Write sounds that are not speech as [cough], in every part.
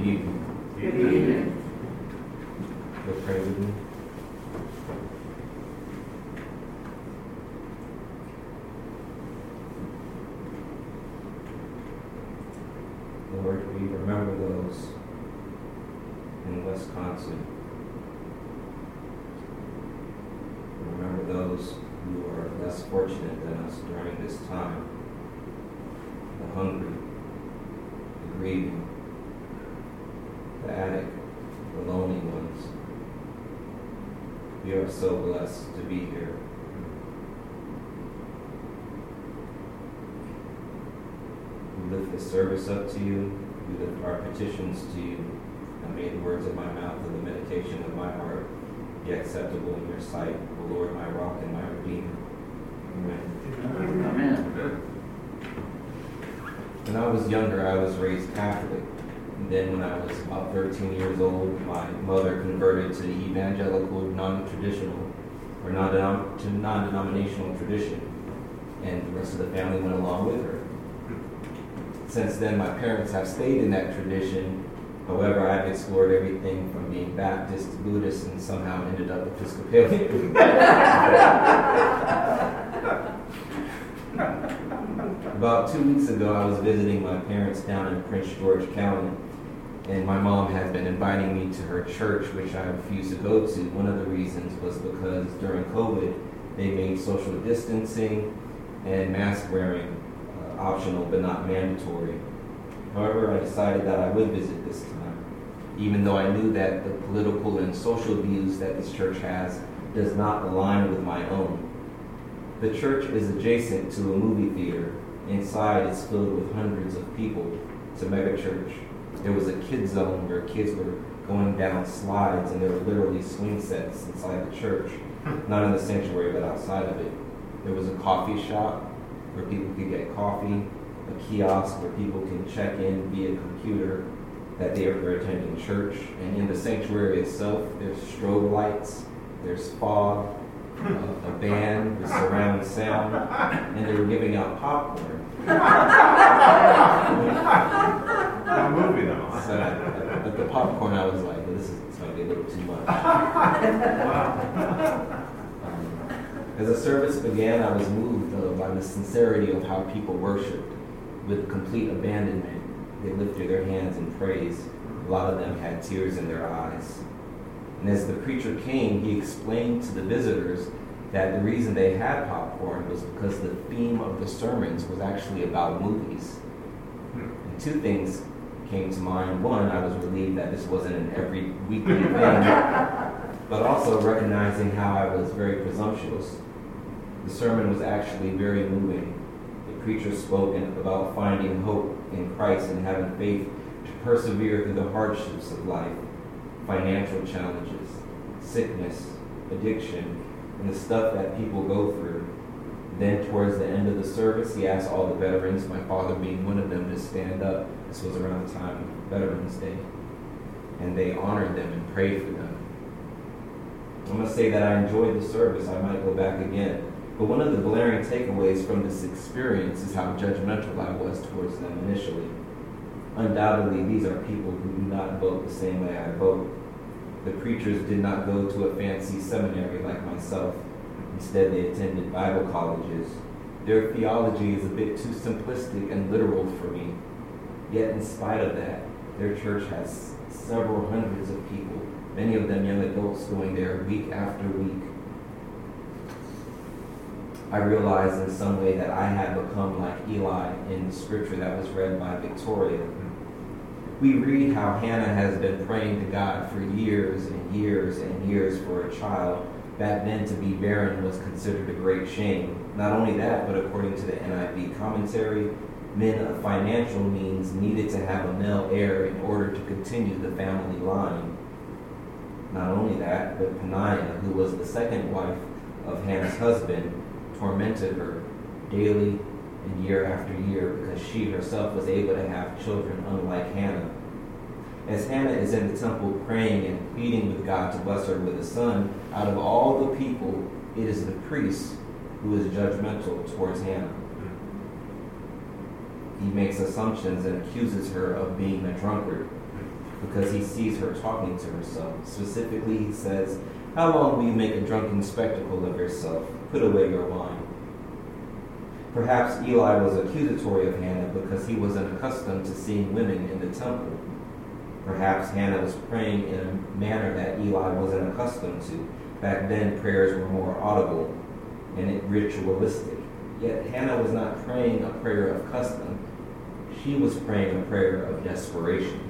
Good evening. Good evening. You'll pray with me. Lord, we remember those in Wisconsin. Remember those who are less fortunate than us during this time. The hungry, the grieving, the addict, the lonely ones. We are so blessed to be here. We lift this service up to you. We lift our petitions to you. And may the words of my mouth and the meditation of my heart be acceptable in your sight, O Lord, my rock and my redeemer. Amen. Amen. When I was younger, I was raised Catholic. And then when I was about 13 years old, my mother converted to the evangelical, non-traditional, or non- to non-denominational tradition. And the rest of the family went along with her. Since then, my parents have stayed in that tradition. However, I've explored everything from being Baptist to Buddhist and somehow ended up Episcopalian. [laughs] About two weeks ago, I was visiting my parents down in Prince George County, and my mom has been inviting me to her church, which I refused to go to. One of the reasons was because during COVID, they made social distancing and mask wearing uh, optional but not mandatory. However, I decided that I would visit this time, even though I knew that the political and social views that this church has does not align with my own. The church is adjacent to a movie theater. Inside, it's filled with hundreds of people. It's a mega church. There was a kid zone where kids were going down slides, and there were literally swing sets inside the church, not in the sanctuary, but outside of it. There was a coffee shop where people could get coffee, a kiosk where people can check in via computer that they are attending church. And in the sanctuary itself, there's strobe lights, there's fog, uh, a band with surround sound, and they were giving out popcorn. [laughs] That movie though. [laughs] So at, at the popcorn, I was like, this is going to be a little too much. [laughs] Um, as the service began, I was moved uh, by the sincerity of how people worshiped with complete abandonment. They lifted their hands in praise. A lot of them had tears in their eyes. And as the preacher came, he explained to the visitors that the reason they had popcorn was because the theme of the sermons was actually about movies. And two things came to mind. One, I was relieved that this wasn't an every weekly thing, but also recognizing how I was very presumptuous. The sermon was actually very moving. The preacher spoke about finding hope in Christ and having faith to persevere through the hardships of life, financial challenges, sickness, addiction, and the stuff that people go through. Then, towards the end of the service, he asked all the veterans, my father being one of them, to stand up. This was around the time of Veterans Day. And they honored them and prayed for them. I must say that I enjoyed the service. I might go back again. But one of the glaring takeaways from this experience is how judgmental I was towards them initially. Undoubtedly, these are people who do not vote the same way I vote. The preachers did not go to a fancy seminary like myself. Instead, they attended Bible colleges. Their theology is a bit too simplistic and literal for me. Yet, in spite of that, their church has several hundreds of people, many of them young adults going there week after week. I realized in some way that I had become like Eli in the scripture that was read by Victoria. We read how Hannah has been praying to God for years and years and years for a child. Back then, to be barren was considered a great shame. Not only that, but according to the NIV commentary, men of financial means needed to have a male heir in order to continue the family line. Not only that, but Peninnah, who was the second wife of Hannah's husband, tormented her daily and year after year because she herself was able to have children, unlike Hannah. As Hannah is in the temple praying and pleading with God to bless her with a son, out of all the people, it is the priest who is judgmental towards Hannah. He makes assumptions and accuses her of being a drunkard. because he sees her talking to herself. Specifically, he says, How long will you make a drunken spectacle of yourself? Put away your wine. Perhaps Eli was accusatory of Hannah because he wasn't accustomed to seeing women in the temple. Perhaps Hannah was praying in a manner that Eli wasn't accustomed to. Back then, prayers were more audible and ritualistic. Yet Hannah was not praying a prayer of custom, she was praying a prayer of desperation.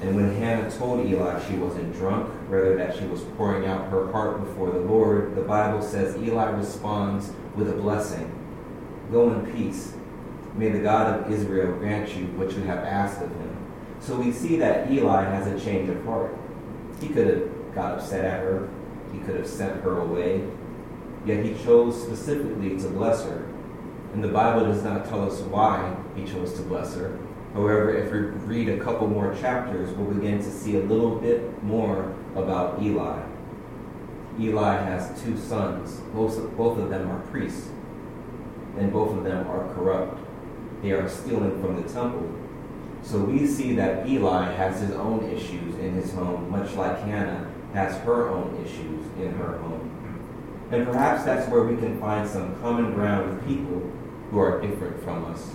And when Hannah told Eli she wasn't drunk, rather that she was pouring out her heart before the Lord, the Bible says Eli responds with a blessing Go in peace. May the God of Israel grant you what you have asked of him. So we see that Eli has a change of heart. He could have got upset at her, he could have sent her away, yet he chose specifically to bless her. And the Bible does not tell us why he chose to bless her. However, if we read a couple more chapters, we'll begin to see a little bit more about Eli. Eli has two sons. Both, of them are priests, and both of them are corrupt. They are stealing from the temple. So we see that Eli has his own issues in his home, much like Hannah has her own issues in her home. And perhaps that's where we can find some common ground with people who are different from us.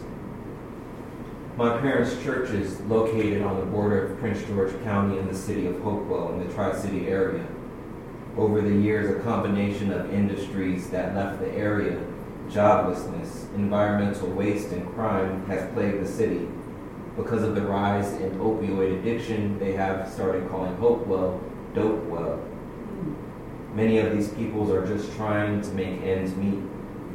My parents' church is located on the border of Prince George County in the city of Hopewell in the Tri City area. Over the years, a combination of industries that left the area, joblessness, environmental waste, and crime has plagued the city. Because of the rise in opioid addiction, they have started calling Hopewell Dope Well. Many of these peoples are just trying to make ends meet,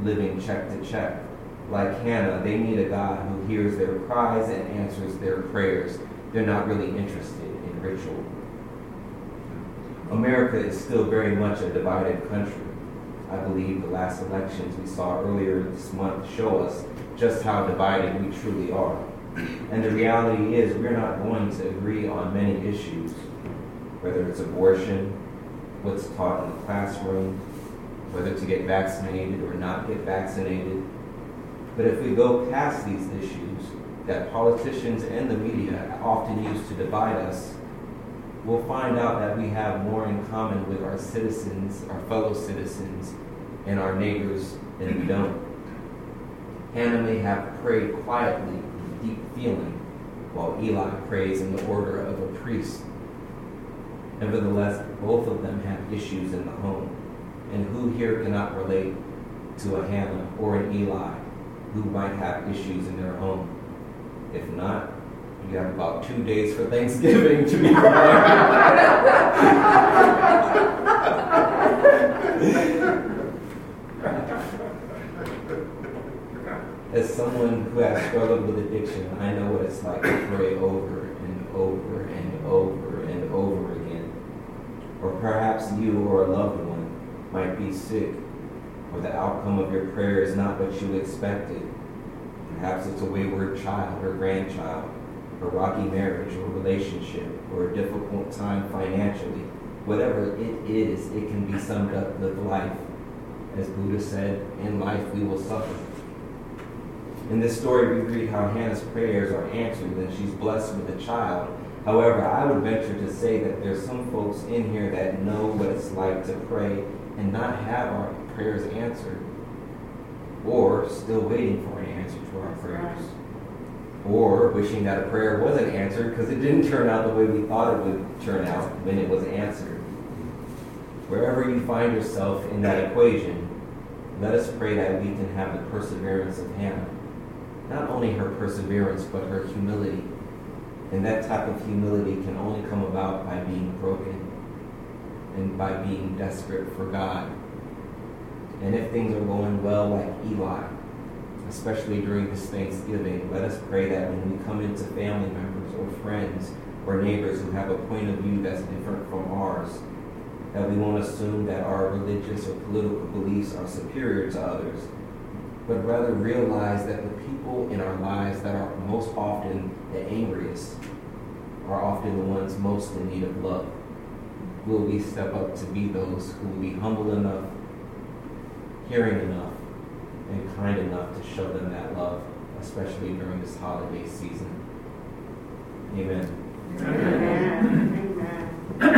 living check to check. Like Hannah, they need a God who hears their cries and answers their prayers. They're not really interested in ritual. America is still very much a divided country. I believe the last elections we saw earlier this month show us just how divided we truly are. And the reality is, we're not going to agree on many issues, whether it's abortion, what's taught in the classroom, whether to get vaccinated or not get vaccinated. But if we go past these issues that politicians and the media often use to divide us, we'll find out that we have more in common with our citizens, our fellow citizens, and our neighbors than we don't. Hannah may have prayed quietly with deep feeling, while Eli prays in the order of a priest. Nevertheless, both of them have issues in the home. And who here cannot relate to a Hannah or an Eli who might have issues in their home? If not, you have about two days for Thanksgiving to be As someone who has struggled with addiction, I know what it's like to pray over and over and over and over again. Or perhaps you or a loved one might be sick, or the outcome of your prayer is not what you expected. Perhaps it's a wayward child or grandchild, a rocky marriage or relationship, or a difficult time financially. Whatever it is, it can be summed up with life. As Buddha said, in life we will suffer. In this story, we read how Hannah's prayers are answered and she's blessed with a child. However, I would venture to say that there's some folks in here that know what it's like to pray and not have our prayers answered, or still waiting for an answer to our prayers, or wishing that a prayer wasn't answered because it didn't turn out the way we thought it would turn out when it was answered. Wherever you find yourself in that equation, let us pray that we can have the perseverance of Hannah not only her perseverance, but her humility. And that type of humility can only come about by being broken and by being desperate for God. And if things are going well, like Eli, especially during this Thanksgiving, us pray that when we come into family members or friends or neighbors who have a point of view that's different from ours, that we won't assume that our religious or political beliefs are superior to others, but rather realize that the people in our lives that are most often the angriest are often the ones most in need of love. Will we step up to be those who will be humble enough, caring enough, and kind enough to show them that love, especially during this holiday season. Amen. Amen. Amen.